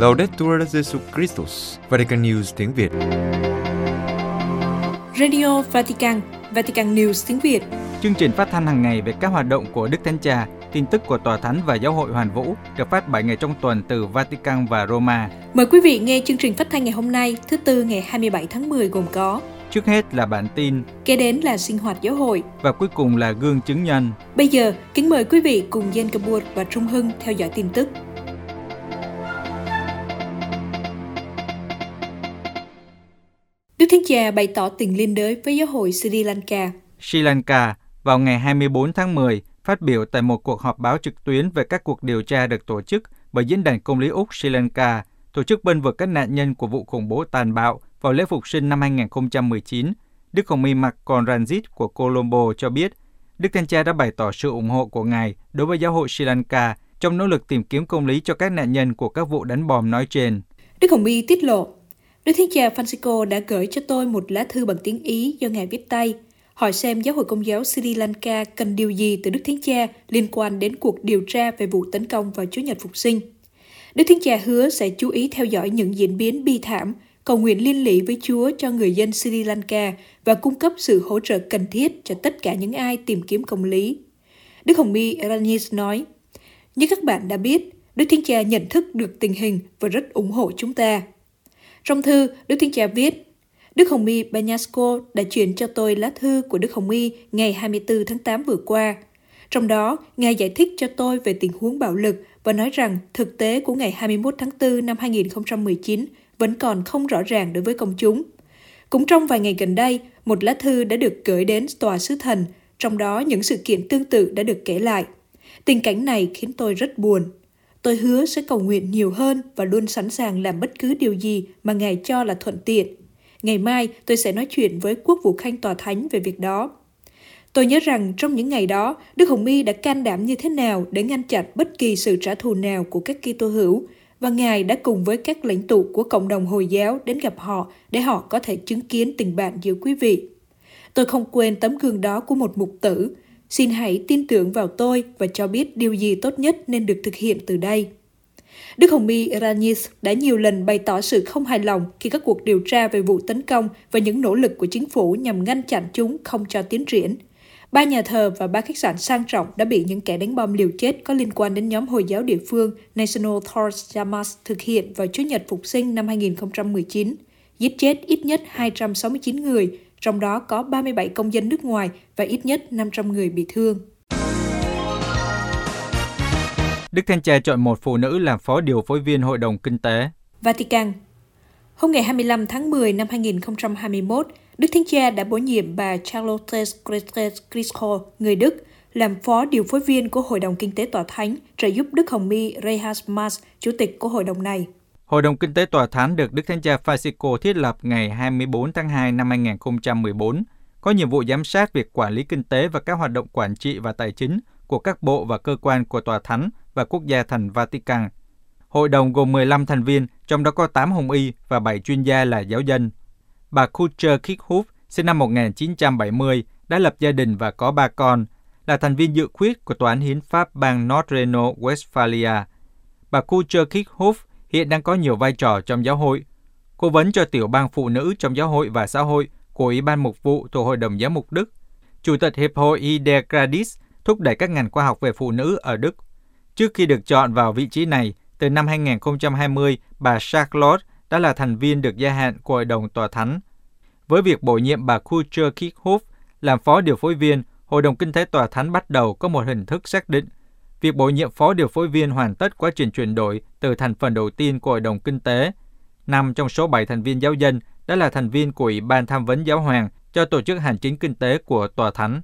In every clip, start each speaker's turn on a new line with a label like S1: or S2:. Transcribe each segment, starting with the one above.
S1: Laudetur Jesu Christus, Vatican News tiếng Việt.
S2: Radio Vatican, Vatican News tiếng Việt.
S3: Chương trình phát thanh hàng ngày về các hoạt động của Đức Thánh Cha, tin tức của Tòa Thánh và Giáo hội Hoàn Vũ được phát 7 ngày trong tuần từ Vatican và Roma.
S2: Mời quý vị nghe chương trình phát thanh ngày hôm nay, thứ tư ngày 27 tháng 10 gồm có
S3: Trước hết là bản tin,
S2: kế đến là sinh hoạt giáo hội.
S3: và cuối cùng là gương chứng nhân.
S2: Bây giờ, kính mời quý vị cùng Jen Kabur và Trung Hưng theo dõi tin tức. Thánh Cha bày tỏ tình liên đới với giáo hội Sri Lanka.
S3: Sri Lanka vào ngày 24 tháng 10 phát biểu tại một cuộc họp báo trực tuyến về các cuộc điều tra được tổ chức bởi Diễn đàn Công lý Úc Sri Lanka, tổ chức bênh vực các nạn nhân của vụ khủng bố tàn bạo vào lễ phục sinh năm 2019. Đức Hồng Y Mark Conranjit của Colombo cho biết, Đức Thánh Cha đã bày tỏ sự ủng hộ của Ngài đối với giáo hội Sri Lanka trong nỗ lực tìm kiếm công lý cho các nạn nhân của các vụ đánh bom nói trên.
S2: Đức Hồng Y tiết lộ, Đức Thánh Cha Francisco đã gửi cho tôi một lá thư bằng tiếng Ý do Ngài viết tay, hỏi xem giáo hội công giáo Sri Lanka cần điều gì từ Đức Thánh Cha liên quan đến cuộc điều tra về vụ tấn công vào Chúa Nhật Phục sinh. Đức Thánh Cha hứa sẽ chú ý theo dõi những diễn biến bi thảm, cầu nguyện liên lỉ với Chúa cho người dân Sri Lanka và cung cấp sự hỗ trợ cần thiết cho tất cả những ai tìm kiếm công lý. Đức Hồng Y Ranis nói, như các bạn đã biết, Đức Thánh Cha nhận thức được tình hình và rất ủng hộ chúng ta. Trong thư, Đức thiên Cha viết, Đức Hồng Y Banyasco đã chuyển cho tôi lá thư của Đức Hồng Y ngày 24 tháng 8 vừa qua. Trong đó, Ngài giải thích cho tôi về tình huống bạo lực và nói rằng thực tế của ngày 21 tháng 4 năm 2019 vẫn còn không rõ ràng đối với công chúng. Cũng trong vài ngày gần đây, một lá thư đã được gửi đến tòa sứ thần, trong đó những sự kiện tương tự đã được kể lại. Tình cảnh này khiến tôi rất buồn. Tôi hứa sẽ cầu nguyện nhiều hơn và luôn sẵn sàng làm bất cứ điều gì mà Ngài cho là thuận tiện. Ngày mai tôi sẽ nói chuyện với Quốc vụ Khanh Tòa Thánh về việc đó. Tôi nhớ rằng trong những ngày đó, Đức Hồng Y đã can đảm như thế nào để ngăn chặn bất kỳ sự trả thù nào của các Kitô hữu và Ngài đã cùng với các lãnh tụ của cộng đồng Hồi giáo đến gặp họ để họ có thể chứng kiến tình bạn giữa quý vị. Tôi không quên tấm gương đó của một mục tử. Xin hãy tin tưởng vào tôi và cho biết điều gì tốt nhất nên được thực hiện từ đây. Đức Hồng Y Iranis đã nhiều lần bày tỏ sự không hài lòng khi các cuộc điều tra về vụ tấn công và những nỗ lực của chính phủ nhằm ngăn chặn chúng không cho tiến triển. Ba nhà thờ và ba khách sạn sang trọng đã bị những kẻ đánh bom liều chết có liên quan đến nhóm Hồi giáo địa phương National Thors Jamas thực hiện vào Chủ nhật Phục sinh năm 2019, giết chết ít nhất 269 người, trong đó có 37 công dân nước ngoài và ít nhất 500 người bị thương.
S3: Đức Thánh Cha chọn một phụ nữ làm phó điều phối viên Hội đồng Kinh tế.
S2: Vatican Hôm ngày 25 tháng 10 năm 2021, Đức Thánh Cha đã bổ nhiệm bà Charlotte Crisco, người Đức, làm phó điều phối viên của Hội đồng Kinh tế Tòa Thánh, trợ giúp Đức Hồng Y Rehas Mas, chủ tịch của hội đồng này.
S3: Hội đồng Kinh tế Tòa Thánh được Đức Thánh Cha Francisco thiết lập ngày 24 tháng 2 năm 2014, có nhiệm vụ giám sát việc quản lý kinh tế và các hoạt động quản trị và tài chính của các bộ và cơ quan của Tòa Thánh và Quốc gia thành Vatican. Hội đồng gồm 15 thành viên, trong đó có 8 hồng y và 7 chuyên gia là giáo dân. Bà Kutcher Kickhoof, sinh năm 1970, đã lập gia đình và có ba con, là thành viên dự khuyết của Tòa án Hiến pháp bang North Rhino-Westphalia. Bà Kutcher Kickhoof hiện đang có nhiều vai trò trong giáo hội. Cố vấn cho tiểu bang phụ nữ trong giáo hội và xã hội của Ủy ban Mục vụ thuộc Hội đồng Giám mục Đức. Chủ tịch Hiệp hội Ide Gradis thúc đẩy các ngành khoa học về phụ nữ ở Đức. Trước khi được chọn vào vị trí này, từ năm 2020, bà Charlotte đã là thành viên được gia hạn của Hội đồng Tòa Thánh. Với việc bổ nhiệm bà Kutcher Kickhoff làm phó điều phối viên, Hội đồng Kinh tế Tòa Thánh bắt đầu có một hình thức xác định. Việc bổ nhiệm phó điều phối viên hoàn tất quá trình chuyển đổi từ thành phần đầu tiên của Hội đồng Kinh tế. Năm trong số 7 thành viên giáo dân đã là thành viên của Ủy ban tham vấn giáo hoàng cho tổ chức hành chính kinh tế của Tòa Thánh.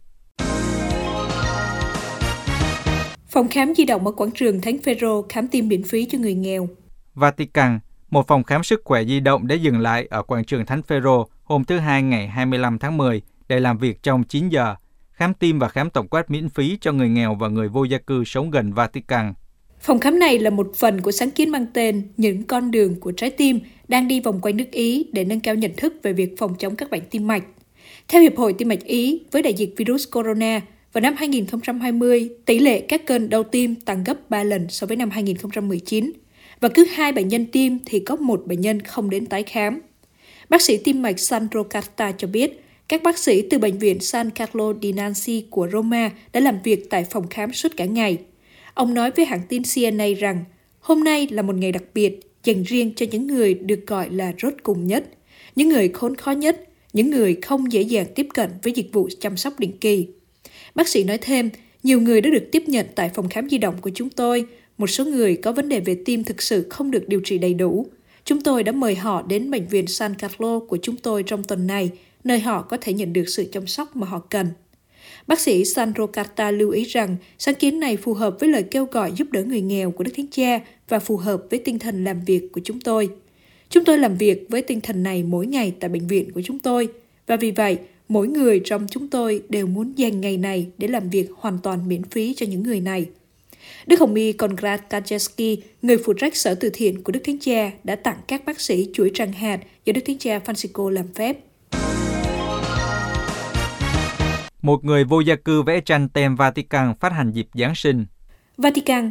S2: Phòng khám di động ở quảng trường Thánh Phêrô khám tim miễn phí cho người nghèo.
S3: Vatican, một phòng khám sức khỏe di động đã dừng lại ở quảng trường Thánh Phêrô hôm thứ Hai ngày 25 tháng 10 để làm việc trong 9 giờ, khám tim và khám tổng quát miễn phí cho người nghèo và người vô gia cư sống gần Vatican.
S2: Phòng khám này là một phần của sáng kiến mang tên Những con đường của trái tim đang đi vòng quanh nước Ý để nâng cao nhận thức về việc phòng chống các bệnh tim mạch. Theo Hiệp hội Tim mạch Ý, với đại dịch virus corona, vào năm 2020, tỷ lệ các cơn đau tim tăng gấp 3 lần so với năm 2019. và cứ hai bệnh nhân tim thì có một bệnh nhân không đến tái khám. Bác sĩ tim mạch Sandro Carta cho biết, các bác sĩ từ bệnh viện San Carlo di Nancy của Roma đã làm việc tại phòng khám suốt cả ngày. Ông nói với hãng tin CNA rằng, hôm nay là một ngày đặc biệt dành riêng cho những người được gọi là rốt cùng nhất, những người khốn khó nhất, những người không dễ dàng tiếp cận với dịch vụ chăm sóc định kỳ. Bác sĩ nói thêm, nhiều người đã được tiếp nhận tại phòng khám di động của chúng tôi. Một số người có vấn đề về tim thực sự không được điều trị đầy đủ. Chúng tôi đã mời họ đến bệnh viện San Carlo của chúng tôi trong tuần này, nơi họ có thể nhận được sự chăm sóc mà họ cần. Bác sĩ Sandro Carta lưu ý rằng sáng kiến này phù hợp với lời kêu gọi giúp đỡ người nghèo của Đức Thánh Cha và phù hợp với tinh thần làm việc của chúng tôi. Chúng tôi làm việc với tinh thần này mỗi ngày tại bệnh viện của chúng tôi và vì vậy mỗi người trong chúng tôi đều muốn dành ngày này để làm việc hoàn toàn miễn phí cho những người này. Đức Hồng Y Konrad Kaczewski, người phụ trách sở từ thiện của Đức Thánh Cha, đã tặng các bác sĩ chuỗi tràng hạt do Đức Thánh Cha Francisco làm phép.
S3: Một người vô gia cư vẽ tranh tem Vatican phát hành dịp Giáng sinh.
S2: Vatican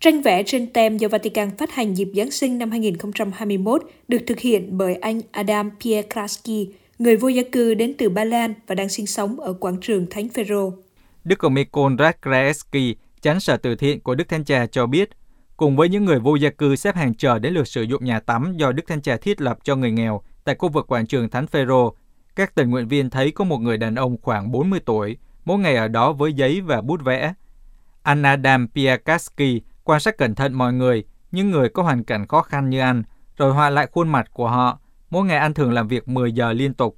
S2: Tranh vẽ trên tem do Vatican phát hành dịp Giáng sinh năm 2021 được thực hiện bởi anh Adam Piekraski, người vô gia cư đến từ Ba Lan và đang sinh sống ở quảng trường Thánh Phêrô.
S3: Đức Hồng Y Konrad Krajewski, chánh sở từ thiện của Đức Thánh Cha cho biết, cùng với những người vô gia cư xếp hàng chờ đến lượt sử dụng nhà tắm do Đức Thánh Cha thiết lập cho người nghèo tại khu vực quảng trường Thánh Phêrô, các tình nguyện viên thấy có một người đàn ông khoảng 40 tuổi, mỗi ngày ở đó với giấy và bút vẽ. Anh Adam Piakaski quan sát cẩn thận mọi người, những người có hoàn cảnh khó khăn như anh, rồi họa lại khuôn mặt của họ. Mỗi ngày anh thường làm việc 10 giờ liên tục.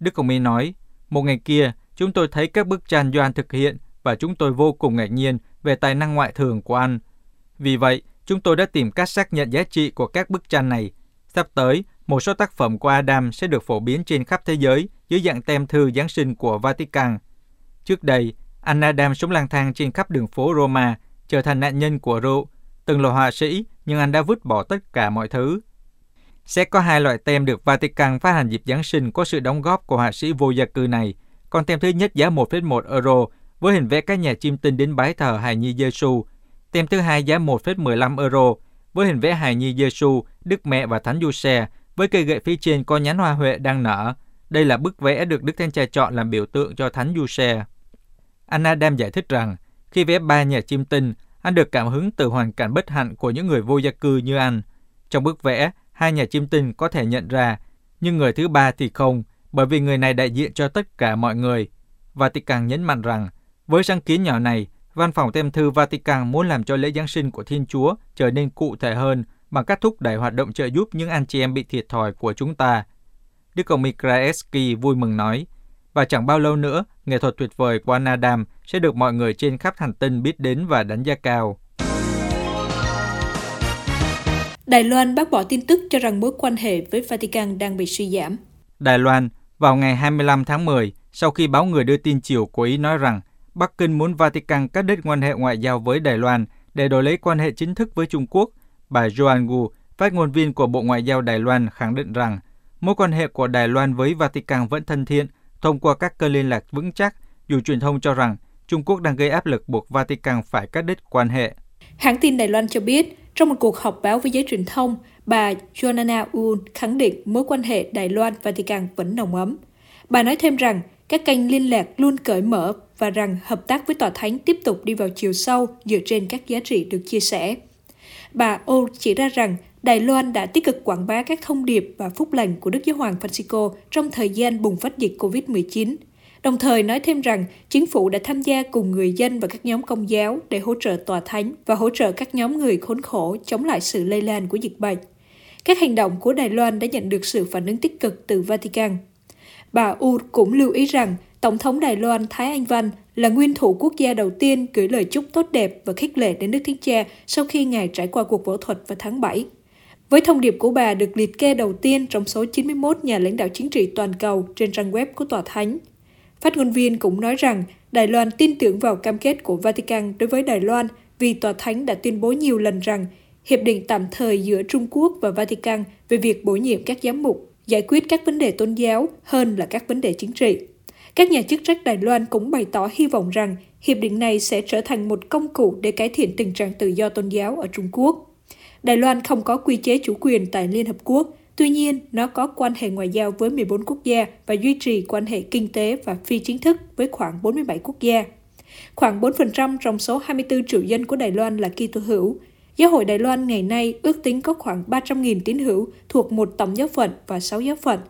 S3: Đức Hồng Y nói, một ngày kia, chúng tôi thấy các bức tranh do anh thực hiện và chúng tôi vô cùng ngạc nhiên về tài năng ngoại thường của anh. Vì vậy, chúng tôi đã tìm cách xác nhận giá trị của các bức tranh này. Sắp tới, một số tác phẩm của Adam sẽ được phổ biến trên khắp thế giới dưới dạng tem thư Giáng sinh của Vatican. Trước đây, anh Adam sống lang thang trên khắp đường phố Roma, trở thành nạn nhân của rượu. Từng là họa sĩ, nhưng anh đã vứt bỏ tất cả mọi thứ. Sẽ có hai loại tem được Vatican phát hành dịp Giáng sinh có sự đóng góp của họa sĩ vô gia cư này. Còn tem thứ nhất giá 1,1 euro với hình vẽ các nhà chim tinh đến bái thờ hài nhi Giêsu. Tem thứ hai giá 1,15 euro với hình vẽ hài nhi Giêsu, Đức Mẹ và Thánh Giuse với cây gậy phía trên có nhánh hoa huệ đang nở. Đây là bức vẽ được Đức Thánh Cha chọn làm biểu tượng cho Thánh Giuse. Anh Adam giải thích rằng, khi vẽ ba nhà chim tinh, anh được cảm hứng từ hoàn cảnh bất hạnh của những người vô gia cư như anh. Trong bức vẽ, hai nhà chim tinh có thể nhận ra, nhưng người thứ ba thì không, bởi vì người này đại diện cho tất cả mọi người. Vatican nhấn mạnh rằng, với sáng kiến nhỏ này, Văn phòng tem thư Vatican muốn làm cho lễ Giáng sinh của Thiên Chúa trở nên cụ thể hơn bằng cách thúc đẩy hoạt động trợ giúp những anh chị em bị thiệt thòi của chúng ta. Đức ông Mikraeski vui mừng nói, và chẳng bao lâu nữa, nghệ thuật tuyệt vời của anh Adam sẽ được mọi người trên khắp hành tinh biết đến và đánh giá cao.
S2: Đài Loan bác bỏ tin tức cho rằng mối quan hệ với Vatican đang bị suy giảm.
S3: Đài Loan, vào ngày 25 tháng 10, sau khi báo người đưa tin chiều của Ý nói rằng Bắc Kinh muốn Vatican cắt đứt quan hệ ngoại giao với Đài Loan để đổi lấy quan hệ chính thức với Trung Quốc, bà Joan Gu, phát ngôn viên của Bộ Ngoại giao Đài Loan khẳng định rằng mối quan hệ của Đài Loan với Vatican vẫn thân thiện thông qua các kênh liên lạc vững chắc, dù truyền thông cho rằng Trung Quốc đang gây áp lực buộc Vatican phải cắt đứt quan hệ.
S2: Hãng tin Đài Loan cho biết, trong một cuộc họp báo với giới truyền thông, bà Joanna Un khẳng định mối quan hệ Đài Loan-Vatican vẫn nồng ấm. Bà nói thêm rằng các kênh liên lạc luôn cởi mở và rằng hợp tác với Tòa Thánh tiếp tục đi vào chiều sâu dựa trên các giá trị được chia sẻ. Bà O chỉ ra rằng Đài Loan đã tích cực quảng bá các thông điệp và phúc lành của Đức Giáo hoàng Francisco trong thời gian bùng phát dịch COVID-19, đồng thời nói thêm rằng chính phủ đã tham gia cùng người dân và các nhóm công giáo để hỗ trợ tòa thánh và hỗ trợ các nhóm người khốn khổ chống lại sự lây lan của dịch bệnh. Các hành động của Đài Loan đã nhận được sự phản ứng tích cực từ Vatican. Bà U cũng lưu ý rằng Tổng thống Đài Loan Thái Anh Văn là nguyên thủ quốc gia đầu tiên gửi lời chúc tốt đẹp và khích lệ đến Đức Thánh Cha sau khi Ngài trải qua cuộc phẫu thuật vào tháng 7. Với thông điệp của bà được liệt kê đầu tiên trong số 91 nhà lãnh đạo chính trị toàn cầu trên trang web của Tòa Thánh. Phát ngôn viên cũng nói rằng Đài Loan tin tưởng vào cam kết của Vatican đối với Đài Loan vì Tòa Thánh đã tuyên bố nhiều lần rằng hiệp định tạm thời giữa Trung Quốc và Vatican về việc bổ nhiệm các giám mục giải quyết các vấn đề tôn giáo hơn là các vấn đề chính trị. Các nhà chức trách Đài Loan cũng bày tỏ hy vọng rằng hiệp định này sẽ trở thành một công cụ để cải thiện tình trạng tự do tôn giáo ở Trung Quốc. Đài Loan không có quy chế chủ quyền tại Liên Hợp Quốc, tuy nhiên nó có quan hệ ngoại giao với 14 quốc gia và duy trì quan hệ kinh tế và phi chính thức với khoảng 47 quốc gia. Khoảng 4% trong số 24 triệu dân của Đài Loan là Kitô hữu. Giáo hội Đài Loan ngày nay ước tính có khoảng 300.000 tín hữu thuộc một tổng giáo phận và 6 giáo phận,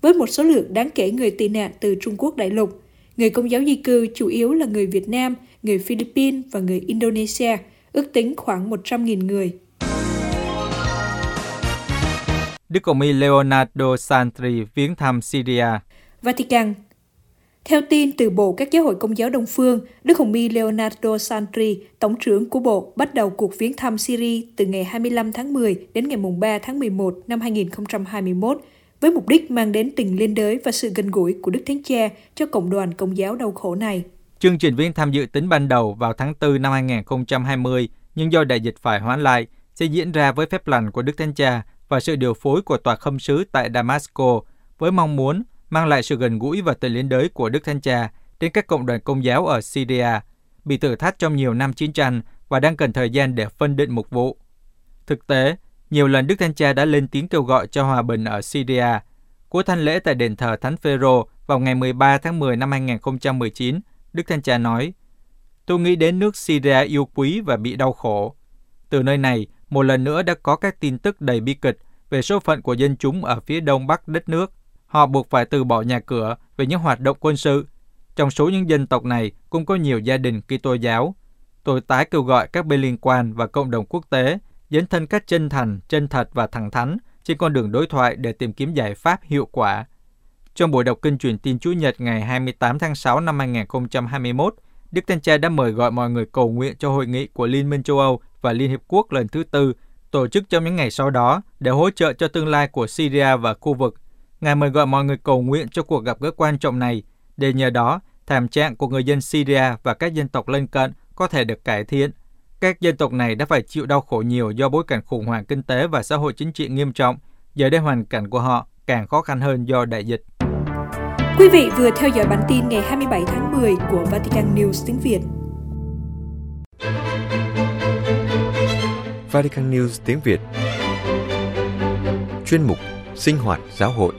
S2: với một số lượng đáng kể người tị nạn từ Trung Quốc đại lục. Người công giáo di cư chủ yếu là người Việt Nam, người Philippines và người Indonesia, ước tính khoảng 100.000 người.
S3: Đức Hồng y Leonardo Santri viếng thăm Syria.
S2: Vatican theo tin từ Bộ các giáo hội công giáo Đông Phương, Đức Hồng y Leonardo Santri, Tổng trưởng của Bộ, bắt đầu cuộc viếng thăm Syria từ ngày 25 tháng 10 đến ngày 3 tháng 11 năm 2021, với mục đích mang đến tình liên đới và sự gần gũi của Đức Thánh Cha cho cộng đoàn công giáo đau khổ này.
S3: Chương trình viên tham dự tính ban đầu vào tháng 4 năm 2020, nhưng do đại dịch phải hoãn lại, sẽ diễn ra với phép lành của Đức Thánh Cha và sự điều phối của tòa khâm sứ tại Damasco, với mong muốn mang lại sự gần gũi và tình liên đới của Đức Thánh Cha đến các cộng đoàn công giáo ở Syria, bị thử thách trong nhiều năm chiến tranh và đang cần thời gian để phân định mục vụ. Thực tế, nhiều lần Đức Thánh Cha đã lên tiếng kêu gọi cho hòa bình ở Syria. Cuối thanh lễ tại đền thờ Thánh Phêrô vào ngày 13 tháng 10 năm 2019, Đức Thánh Cha nói, Tôi nghĩ đến nước Syria yêu quý và bị đau khổ. Từ nơi này, một lần nữa đã có các tin tức đầy bi kịch về số phận của dân chúng ở phía đông bắc đất nước. Họ buộc phải từ bỏ nhà cửa về những hoạt động quân sự. Trong số những dân tộc này cũng có nhiều gia đình Kitô giáo. Tôi tái kêu gọi các bên liên quan và cộng đồng quốc tế dấn thân cách chân thành, chân thật và thẳng thắn trên con đường đối thoại để tìm kiếm giải pháp hiệu quả. Trong buổi đọc kinh truyền tin Chúa Nhật ngày 28 tháng 6 năm 2021, Đức Thanh Cha đã mời gọi mọi người cầu nguyện cho hội nghị của Liên minh châu Âu và Liên Hiệp Quốc lần thứ tư, tổ chức trong những ngày sau đó để hỗ trợ cho tương lai của Syria và khu vực. Ngài mời gọi mọi người cầu nguyện cho cuộc gặp gỡ quan trọng này, để nhờ đó thảm trạng của người dân Syria và các dân tộc lân cận có thể được cải thiện. Các dân tộc này đã phải chịu đau khổ nhiều do bối cảnh khủng hoảng kinh tế và xã hội chính trị nghiêm trọng. Giờ đây hoàn cảnh của họ càng khó khăn hơn do đại dịch.
S2: Quý vị vừa theo dõi bản tin ngày 27 tháng 10 của Vatican News tiếng Việt.
S1: Vatican News tiếng Việt Chuyên mục Sinh hoạt giáo hội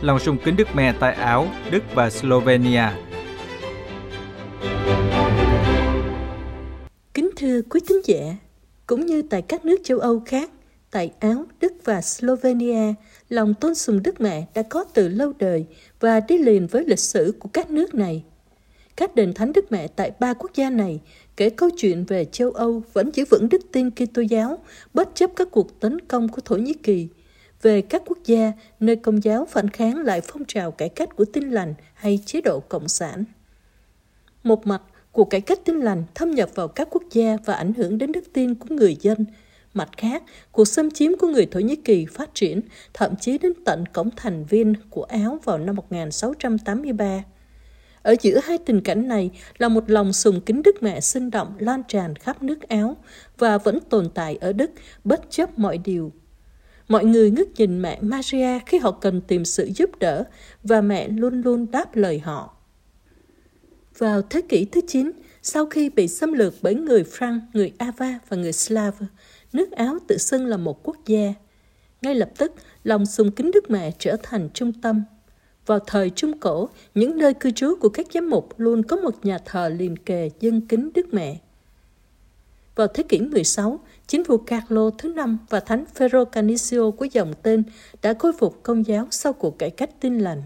S3: Lòng sùng kính Đức Mẹ tại Áo, Đức và Slovenia
S4: thưa quý thính giả, cũng như tại các nước châu Âu khác, tại Áo, Đức và Slovenia, lòng tôn sùng Đức Mẹ đã có từ lâu đời và đi liền với lịch sử của các nước này. Các đền thánh Đức Mẹ tại ba quốc gia này kể câu chuyện về châu Âu vẫn giữ vững đức tin Kitô giáo bất chấp các cuộc tấn công của Thổ Nhĩ Kỳ về các quốc gia nơi công giáo phản kháng lại phong trào cải cách của tin lành hay chế độ cộng sản. Một mặt, cuộc cải cách tin lành thâm nhập vào các quốc gia và ảnh hưởng đến đức tin của người dân. Mặt khác, cuộc xâm chiếm của người Thổ Nhĩ Kỳ phát triển thậm chí đến tận cổng thành viên của Áo vào năm 1683. Ở giữa hai tình cảnh này là một lòng sùng kính Đức Mẹ sinh động lan tràn khắp nước Áo và vẫn tồn tại ở Đức bất chấp mọi điều. Mọi người ngước nhìn mẹ Maria khi họ cần tìm sự giúp đỡ và mẹ luôn luôn đáp lời họ. Vào thế kỷ thứ 9, sau khi bị xâm lược bởi người Franc, người Ava và người Slav, nước Áo tự xưng là một quốc gia. Ngay lập tức, lòng sùng kính Đức Mẹ trở thành trung tâm. Vào thời Trung Cổ, những nơi cư trú của các giám mục luôn có một nhà thờ liền kề dân kính Đức Mẹ. Vào thế kỷ 16, chính phủ Carlo thứ năm và thánh Ferro Canicio của dòng tên đã khôi phục công giáo sau cuộc cải cách tin lành.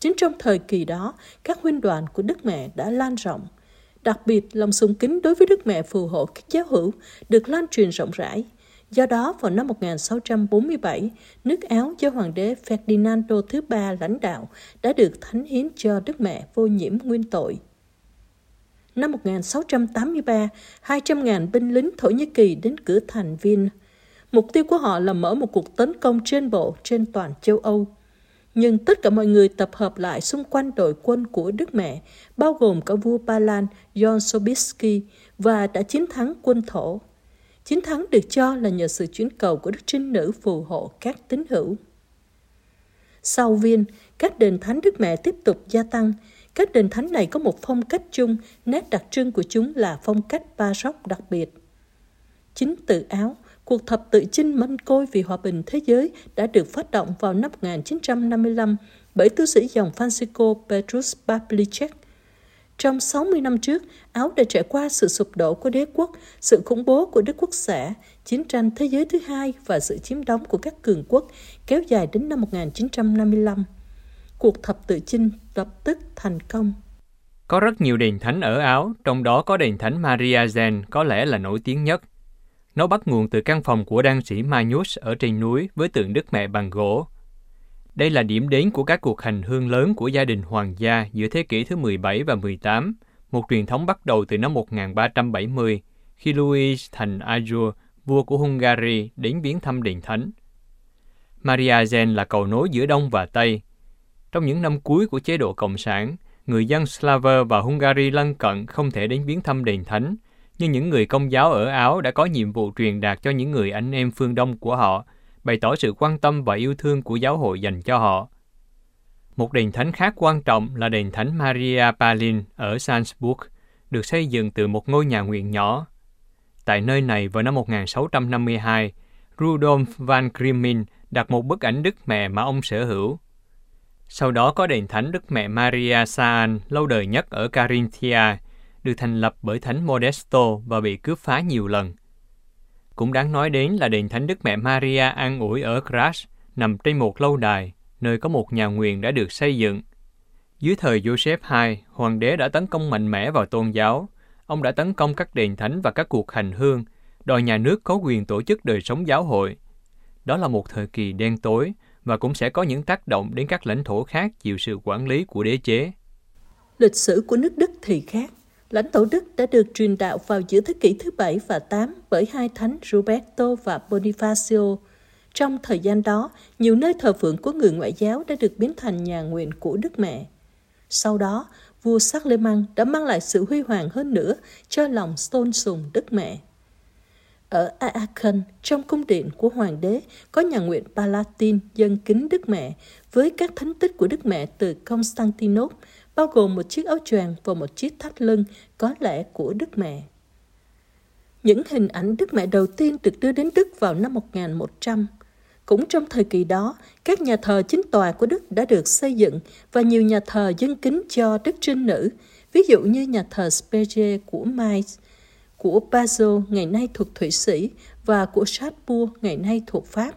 S4: Chính trong thời kỳ đó, các huynh đoàn của Đức Mẹ đã lan rộng. Đặc biệt, lòng sùng kính đối với Đức Mẹ phù hộ các giáo hữu được lan truyền rộng rãi. Do đó, vào năm 1647, nước Áo do Hoàng đế Ferdinando thứ ba lãnh đạo đã được thánh hiến cho Đức Mẹ vô nhiễm nguyên tội. Năm 1683, 200.000 binh lính Thổ Nhĩ Kỳ đến cửa thành Viên. Mục tiêu của họ là mở một cuộc tấn công trên bộ trên toàn châu Âu. Nhưng tất cả mọi người tập hợp lại xung quanh đội quân của Đức Mẹ, bao gồm cả vua Ba Lan John Sobieski và đã chiến thắng quân Thổ. Chiến thắng được cho là nhờ sự chuyến cầu của Đức Trinh Nữ phù hộ các tín hữu. Sau viên, các đền thánh Đức Mẹ tiếp tục gia tăng. Các đền thánh này có một phong cách chung, nét đặc trưng của chúng là phong cách baroque đặc biệt. Chính tự Áo, cuộc thập tự chinh mân côi vì hòa bình thế giới đã được phát động vào năm 1955 bởi tu sĩ dòng Francisco Petrus Pavlicek. Trong 60 năm trước, Áo đã trải qua sự sụp đổ của đế quốc, sự khủng bố của Đức Quốc xã, chiến tranh thế giới thứ hai và sự chiếm đóng của các cường quốc kéo dài đến năm 1955. Cuộc thập tự chinh lập tức thành công.
S5: Có rất nhiều đền thánh ở Áo, trong đó có đền thánh Maria Zen có lẽ là nổi tiếng nhất. Nó bắt nguồn từ căn phòng của đan sĩ Magnus ở trên núi với tượng Đức Mẹ bằng gỗ. Đây là điểm đến của các cuộc hành hương lớn của gia đình hoàng gia giữa thế kỷ thứ 17 và 18, một truyền thống bắt đầu từ năm 1370, khi Louis thành Ajur, vua của Hungary, đến viếng thăm đền thánh. Maria Zen là cầu nối giữa Đông và Tây. Trong những năm cuối của chế độ Cộng sản, người dân Slaver và Hungary lân cận không thể đến viếng thăm đền thánh, nhưng những người công giáo ở Áo đã có nhiệm vụ truyền đạt cho những người anh em phương Đông của họ, bày tỏ sự quan tâm và yêu thương của giáo hội dành cho họ. Một đền thánh khác quan trọng là đền thánh Maria Palin ở Salzburg, được xây dựng từ một ngôi nhà nguyện nhỏ. Tại nơi này vào năm 1652, Rudolf van Grimmin đặt một bức ảnh Đức Mẹ mà ông sở hữu. Sau đó có đền thánh Đức Mẹ Maria Saan lâu đời nhất ở Carinthia, được thành lập bởi Thánh Modesto và bị cướp phá nhiều lần. Cũng đáng nói đến là đền Thánh Đức Mẹ Maria an ủi ở Graz, nằm trên một lâu đài, nơi có một nhà nguyện đã được xây dựng. Dưới thời Joseph II, hoàng đế đã tấn công mạnh mẽ vào tôn giáo. Ông đã tấn công các đền thánh và các cuộc hành hương, đòi nhà nước có quyền tổ chức đời sống giáo hội. Đó là một thời kỳ đen tối và cũng sẽ có những tác động đến các lãnh thổ khác chịu sự quản lý của đế chế.
S4: Lịch sử của nước Đức thì khác. Lãnh thổ Đức đã được truyền đạo vào giữa thế kỷ thứ bảy và tám bởi hai thánh Roberto và Bonifacio. Trong thời gian đó, nhiều nơi thờ phượng của người ngoại giáo đã được biến thành nhà nguyện của Đức Mẹ. Sau đó, vua Charlemagne đã mang lại sự huy hoàng hơn nữa cho lòng tôn sùng Đức Mẹ. Ở Aachen, trong cung điện của hoàng đế, có nhà nguyện Palatin dân kính Đức Mẹ với các thánh tích của Đức Mẹ từ Constantinople bao gồm một chiếc áo choàng và một chiếc thắt lưng có lẽ của Đức Mẹ. Những hình ảnh Đức Mẹ đầu tiên được đưa đến Đức vào năm 1100. Cũng trong thời kỳ đó, các nhà thờ chính tòa của Đức đã được xây dựng và nhiều nhà thờ dân kính cho Đức Trinh Nữ, ví dụ như nhà thờ Spege của Mainz, của Basel ngày nay thuộc Thụy Sĩ và của Strasbourg ngày nay thuộc Pháp.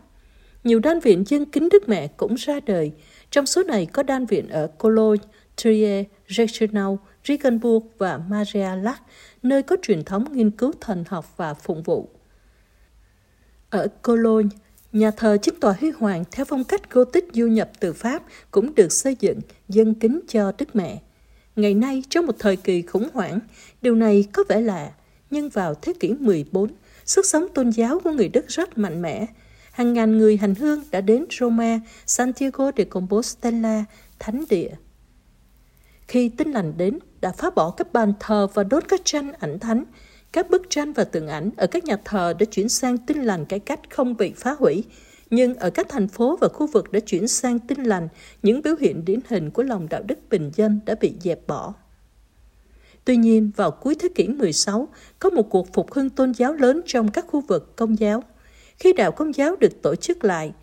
S4: Nhiều đan viện dân kính Đức Mẹ cũng ra đời, trong số này có đan viện ở Cologne, Trier, Reichenau, Regensburg và Maria Lach, nơi có truyền thống nghiên cứu thần học và phụng vụ. Ở Cologne, nhà thờ chính tòa huy hoàng theo phong cách Gothic du nhập từ Pháp cũng được xây dựng dân kính cho Đức Mẹ. Ngày nay, trong một thời kỳ khủng hoảng, điều này có vẻ lạ, nhưng vào thế kỷ 14, sức sống tôn giáo của người Đức rất mạnh mẽ. Hàng ngàn người hành hương đã đến Roma, Santiago de Compostela, thánh địa. Khi tinh lành đến, đã phá bỏ các bàn thờ và đốt các tranh ảnh thánh. Các bức tranh và tượng ảnh ở các nhà thờ đã chuyển sang tinh lành cái cách không bị phá hủy. Nhưng ở các thành phố và khu vực đã chuyển sang tinh lành, những biểu hiện điển hình của lòng đạo đức bình dân đã bị dẹp bỏ. Tuy nhiên, vào cuối thế kỷ 16, có một cuộc phục hưng tôn giáo lớn trong các khu vực công giáo. Khi đạo công giáo được tổ chức lại,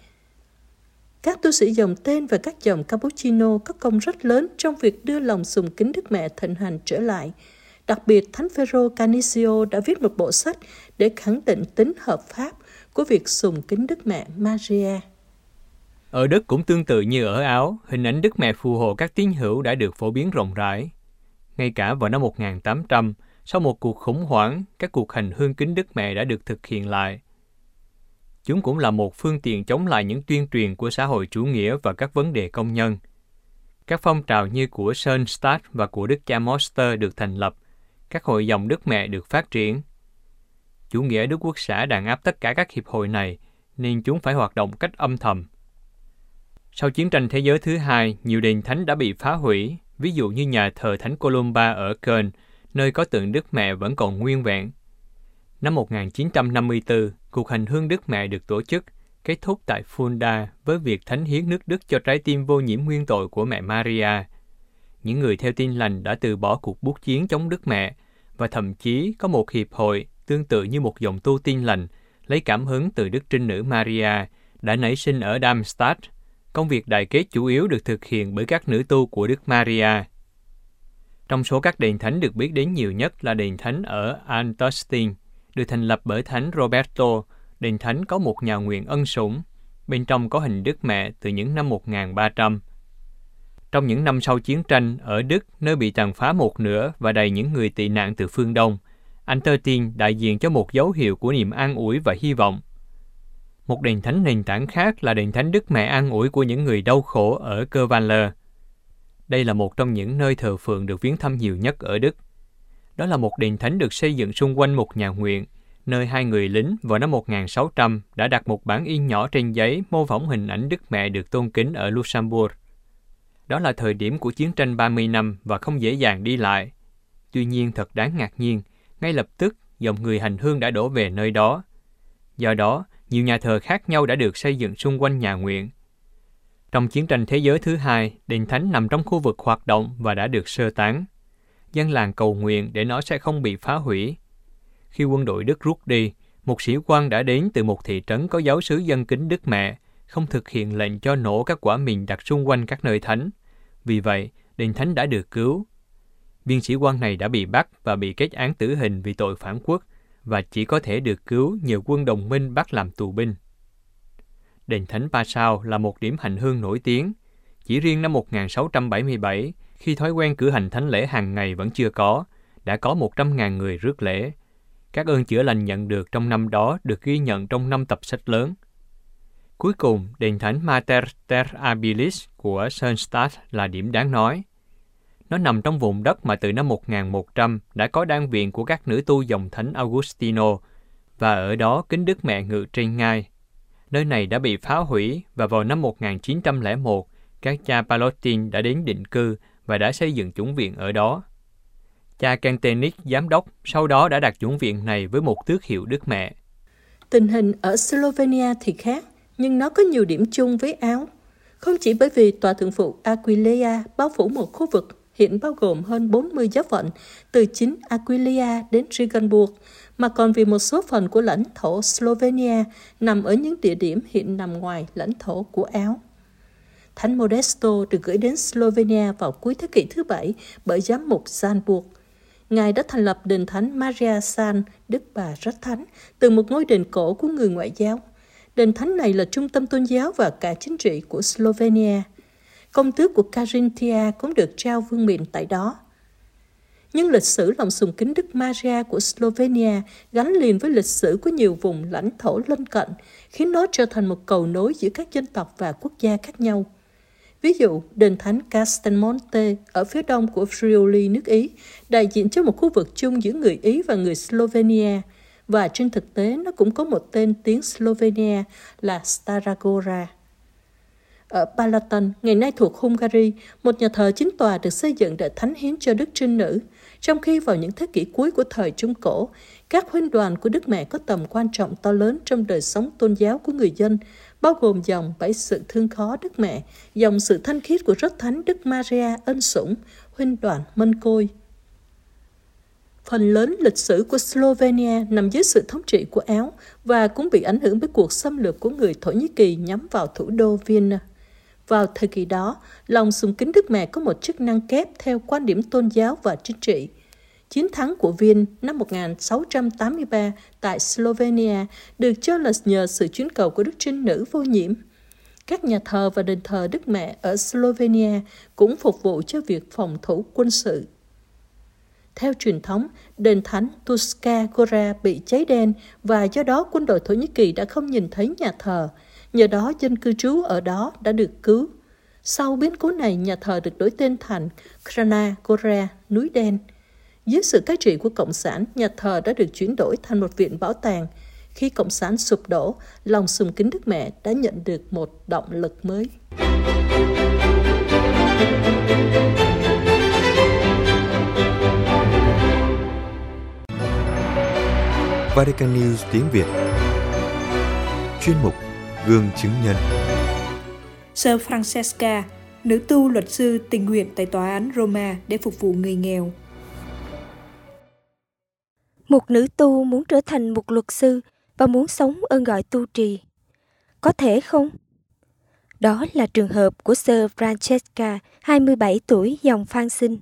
S4: các tu sĩ dòng tên và các dòng Cappuccino có công rất lớn trong việc đưa lòng sùng kính Đức Mẹ thịnh hành trở lại. Đặc biệt, Thánh Phêrô Canisio đã viết một bộ sách để khẳng định tính hợp pháp của việc sùng kính Đức Mẹ Maria.
S5: Ở Đức cũng tương tự như ở Áo, hình ảnh Đức Mẹ phù hộ các tín hữu đã được phổ biến rộng rãi. Ngay cả vào năm 1800, sau một cuộc khủng hoảng, các cuộc hành hương kính Đức Mẹ đã được thực hiện lại. Chúng cũng là một phương tiện chống lại những tuyên truyền của xã hội chủ nghĩa và các vấn đề công nhân. Các phong trào như của Schoenstatt và của Đức cha Moster được thành lập, các hội dòng Đức Mẹ được phát triển. Chủ nghĩa Đức Quốc xã đàn áp tất cả các hiệp hội này, nên chúng phải hoạt động cách âm thầm. Sau chiến tranh thế giới thứ hai, nhiều đền thánh đã bị phá hủy, ví dụ như nhà thờ Thánh Columba ở Köln, nơi có tượng Đức Mẹ vẫn còn nguyên vẹn. Năm 1954, cuộc hành hương Đức Mẹ được tổ chức, kết thúc tại Fulda với việc thánh hiến nước Đức cho trái tim vô nhiễm nguyên tội của mẹ Maria. những người theo tin lành đã từ bỏ cuộc bút chiến chống Đức Mẹ và thậm chí có một hiệp hội tương tự như một dòng tu tin lành lấy cảm hứng từ Đức Trinh Nữ Maria đã nảy sinh ở Darmstadt. Công việc đại kết chủ yếu được thực hiện bởi các nữ tu của Đức Maria. Trong số các đền thánh được biết đến nhiều nhất là đền thánh ở Antostin, được thành lập bởi thánh Roberto. Đền thánh có một nhà nguyện ân sủng, bên trong có hình Đức Mẹ từ những năm 1300. Trong những năm sau chiến tranh, ở Đức, nơi bị tàn phá một nửa và đầy những người tị nạn từ phương Đông, anh Tơtien đại diện cho một dấu hiệu của niềm an ủi và hy vọng. Một đền thánh nền tảng khác là đền thánh Đức Mẹ an ủi của những người đau khổ ở Kervanler. Đây là một trong những nơi thờ phượng được viếng thăm nhiều nhất ở Đức. Đó là một đền thánh được xây dựng xung quanh một nhà nguyện, nơi hai người lính vào năm 1600 đã đặt một bản in nhỏ trên giấy mô phỏng hình ảnh Đức Mẹ được tôn kính ở Luxembourg. Đó là thời điểm của chiến tranh 30 năm và không dễ dàng đi lại. Tuy nhiên thật đáng ngạc nhiên, ngay lập tức dòng người hành hương đã đổ về nơi đó. Do đó, nhiều nhà thờ khác nhau đã được xây dựng xung quanh nhà nguyện. Trong chiến tranh thế giới thứ hai, đền thánh nằm trong khu vực hoạt động và đã được sơ tán. Dân làng cầu nguyện để nó sẽ không bị phá hủy. Khi quân đội Đức rút đi, một sĩ quan đã đến từ một thị trấn có giáo sứ dân kính Đức Mẹ, không thực hiện lệnh cho nổ các quả mìn đặt xung quanh các nơi thánh. Vì vậy, đền thánh đã được cứu. Viên sĩ quan này đã bị bắt và bị kết án tử hình vì tội phản quốc và chỉ có thể được cứu nhờ quân đồng minh bắt làm tù binh. Đền Thánh Pa Sao là một điểm hành hương nổi tiếng. Chỉ riêng năm 1677, khi thói quen cử hành thánh lễ hàng ngày vẫn chưa có, đã có 100.000 người rước lễ. Các ơn chữa lành nhận được trong năm đó được ghi nhận trong năm tập sách lớn. Cuối cùng, đền thánh Mater Ter Abilis của Sönstadt là điểm đáng nói. Nó nằm trong vùng đất mà từ năm 1100 đã có đan viện của các nữ tu dòng thánh Augustino, và ở đó kính Đức Mẹ ngự trên ngai. Nơi này đã bị phá hủy và vào năm 1901, các cha Palotin đã đến định cư và đã xây dựng chủng viện ở đó. Cha Kentenik, giám đốc, sau đó đã đặt chủng viện này với một tước hiệu Đức Mẹ.
S4: Tình hình ở Slovenia thì khác, nhưng nó có nhiều điểm chung với Áo. Không chỉ bởi vì tòa thượng phụ Aquileia bao phủ một khu vực hiện bao gồm hơn 40 giáo phận từ chính Aquileia đến Regensburg, mà còn vì một số phần của lãnh thổ Slovenia nằm ở những địa điểm hiện nằm ngoài lãnh thổ của Áo. Thánh Modesto được gửi đến Slovenia vào cuối thế kỷ thứ bảy bởi giám mục Zanburg. Ngài đã thành lập đền thánh Maria San, Đức Bà Rất Thánh, từ một ngôi đền cổ của người ngoại giáo. Đền thánh này là trung tâm tôn giáo và cả chính trị của Slovenia. Công tước của Carinthia cũng được trao vương miện tại đó nhưng lịch sử lòng sùng kính Đức Maria của Slovenia gắn liền với lịch sử của nhiều vùng lãnh thổ lân cận, khiến nó trở thành một cầu nối giữa các dân tộc và quốc gia khác nhau. Ví dụ, đền thánh Castelmonte ở phía đông của Friuli, nước Ý, đại diện cho một khu vực chung giữa người Ý và người Slovenia, và trên thực tế nó cũng có một tên tiếng Slovenia là Staragora. Ở Palatin, ngày nay thuộc Hungary, một nhà thờ chính tòa được xây dựng để thánh hiến cho Đức Trinh Nữ, trong khi vào những thế kỷ cuối của thời Trung Cổ, các huynh đoàn của Đức Mẹ có tầm quan trọng to lớn trong đời sống tôn giáo của người dân, bao gồm dòng bảy sự thương khó Đức Mẹ, dòng sự thanh khiết của rất thánh Đức Maria ân sủng, huynh đoàn Mân Côi. Phần lớn lịch sử của Slovenia nằm dưới sự thống trị của Áo và cũng bị ảnh hưởng bởi cuộc xâm lược của người Thổ Nhĩ Kỳ nhắm vào thủ đô Vienna. Vào thời kỳ đó, lòng sùng kính Đức Mẹ có một chức năng kép theo quan điểm tôn giáo và chính trị. Chiến thắng của Viên năm 1683 tại Slovenia được cho là nhờ sự chuyến cầu của Đức Trinh Nữ vô nhiễm. Các nhà thờ và đền thờ Đức Mẹ ở Slovenia cũng phục vụ cho việc phòng thủ quân sự. Theo truyền thống, đền thánh Tuska Gora bị cháy đen và do đó quân đội Thổ Nhĩ Kỳ đã không nhìn thấy nhà thờ. Nhờ đó dân cư trú ở đó đã được cứu. Sau biến cố này, nhà thờ được đổi tên thành Krana Gora, núi đen. Dưới sự cai trị của Cộng sản, nhà thờ đã được chuyển đổi thành một viện bảo tàng. Khi Cộng sản sụp đổ, lòng sùng kính Đức Mẹ đã nhận được một động lực mới.
S1: Vatican News tiếng Việt Chuyên mục Gương chứng nhân
S2: Sơ Francesca, nữ tu luật sư tình nguyện tại tòa án Roma để phục vụ người nghèo.
S6: Một nữ tu muốn trở thành một luật sư và muốn sống ơn gọi tu trì. Có thể không? Đó là trường hợp của Sir Francesca, 27 tuổi, dòng Phan Sinh.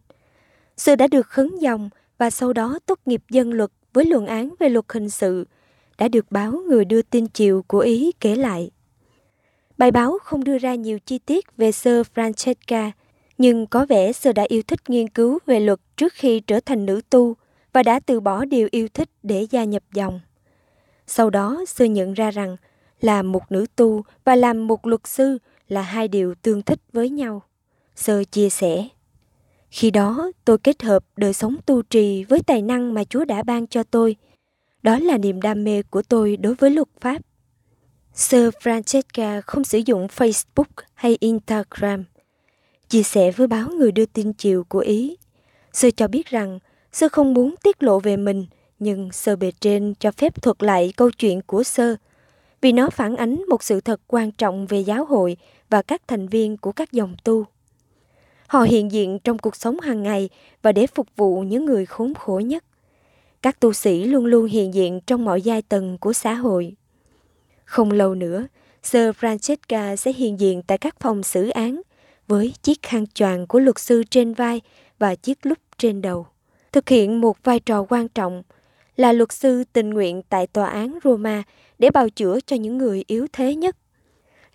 S6: Sir đã được khấn dòng và sau đó tốt nghiệp dân luật với luận án về luật hình sự, đã được báo người đưa tin chiều của Ý kể lại. Bài báo không đưa ra nhiều chi tiết về Sir Francesca, nhưng có vẻ Sir đã yêu thích nghiên cứu về luật trước khi trở thành nữ tu và đã từ bỏ điều yêu thích để gia nhập dòng. Sau đó, sư nhận ra rằng làm một nữ tu và làm một luật sư là hai điều tương thích với nhau. Sơ chia sẻ. Khi đó, tôi kết hợp đời sống tu trì với tài năng mà Chúa đã ban cho tôi. Đó là niềm đam mê của tôi đối với luật pháp. Sơ Francesca không sử dụng Facebook hay Instagram. Chia sẻ với báo người đưa tin chiều của Ý, Sơ cho biết rằng Sơ không muốn tiết lộ về mình, nhưng Sơ bề trên cho phép thuật lại câu chuyện của Sơ vì nó phản ánh một sự thật quan trọng về giáo hội và các thành viên của các dòng tu. Họ hiện diện trong cuộc sống hàng ngày và để phục vụ những người khốn khổ nhất. Các tu sĩ luôn luôn hiện diện trong mọi giai tầng của xã hội. Không lâu nữa, sơ Francesca sẽ hiện diện tại các phòng xử án với chiếc khăn choàng của luật sư trên vai và chiếc lúp trên đầu, thực hiện một vai trò quan trọng là luật sư tình nguyện tại tòa án Roma để bào chữa cho những người yếu thế nhất.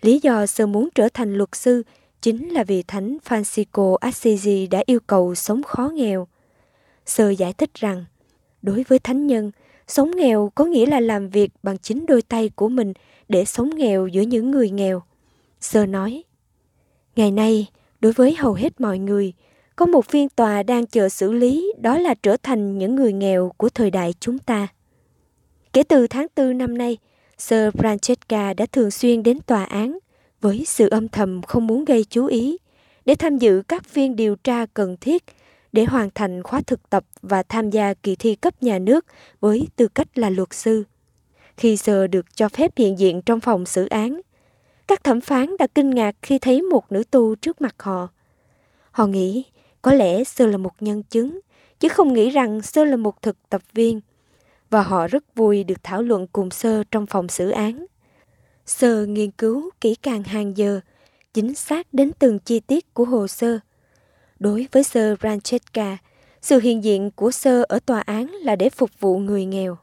S6: Lý do sơ muốn trở thành luật sư chính là vì Thánh Francisco Assisi đã yêu cầu sống khó nghèo. Sơ giải thích rằng, đối với thánh nhân, sống nghèo có nghĩa là làm việc bằng chính đôi tay của mình để sống nghèo giữa những người nghèo. Sơ nói, ngày nay, đối với hầu hết mọi người, có một phiên tòa đang chờ xử lý đó là trở thành những người nghèo của thời đại chúng ta. Kể từ tháng 4 năm nay, Sir Francesca đã thường xuyên đến tòa án với sự âm thầm không muốn gây chú ý để tham dự các phiên điều tra cần thiết để hoàn thành khóa thực tập và tham gia kỳ thi cấp nhà nước với tư cách là luật sư. Khi Sir được cho phép hiện diện trong phòng xử án, các thẩm phán đã kinh ngạc khi thấy một nữ tu trước mặt họ. Họ nghĩ có lẽ sơ là một nhân chứng, chứ không nghĩ rằng sơ là một thực tập viên – và họ rất vui được thảo luận cùng Sơ trong phòng xử án. Sơ nghiên cứu kỹ càng hàng giờ, chính xác đến từng chi tiết của hồ sơ. Đối với Sơ Ranchetka, sự hiện diện của Sơ ở tòa án là để phục vụ người nghèo.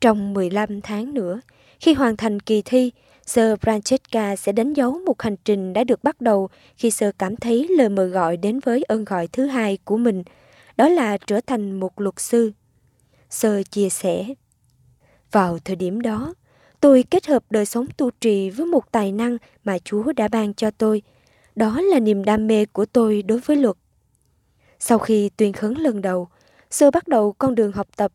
S6: Trong 15 tháng nữa, khi hoàn thành kỳ thi, Sơ Francesca sẽ đánh dấu một hành trình đã được bắt đầu khi Sơ cảm thấy lời mời gọi đến với ơn gọi thứ hai của mình, đó là trở thành một luật sư. Sơ chia sẻ. Vào thời điểm đó, tôi kết hợp đời sống tu trì với một tài năng mà Chúa đã ban cho tôi. Đó là niềm đam mê của tôi đối với luật. Sau khi tuyên khấn lần đầu, Sơ bắt đầu con đường học tập.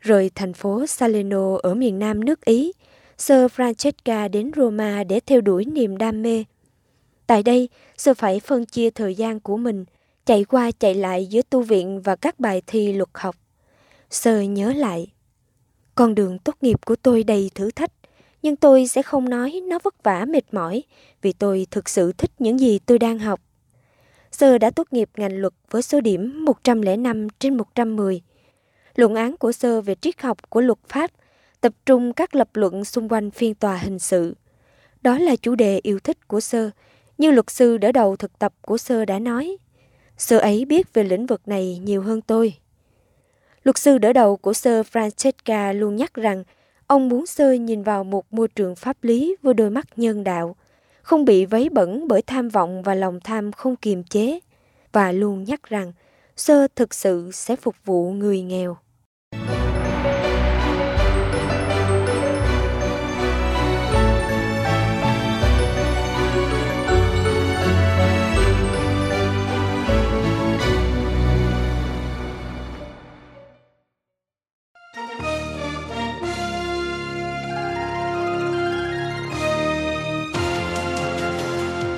S6: Rời thành phố Salerno ở miền nam nước Ý, Sơ Francesca đến Roma để theo đuổi niềm đam mê. Tại đây, Sơ phải phân chia thời gian của mình, chạy qua chạy lại giữa tu viện và các bài thi luật học. Sơ nhớ lại. Con đường tốt nghiệp của tôi đầy thử thách, nhưng tôi sẽ không nói nó vất vả mệt mỏi vì tôi thực sự thích những gì tôi đang học. Sơ đã tốt nghiệp ngành luật với số điểm 105 trên 110. Luận án của Sơ về triết học của luật pháp tập trung các lập luận xung quanh phiên tòa hình sự. Đó là chủ đề yêu thích của Sơ, như luật sư đỡ đầu thực tập của Sơ đã nói. Sơ ấy biết về lĩnh vực này nhiều hơn tôi. Luật sư đỡ đầu của sơ Francesca luôn nhắc rằng ông muốn Sơ nhìn vào một môi trường pháp lý với đôi mắt nhân đạo, không bị vấy bẩn bởi tham vọng và lòng tham không kiềm chế, và luôn nhắc rằng Sơ thực sự sẽ phục vụ người nghèo.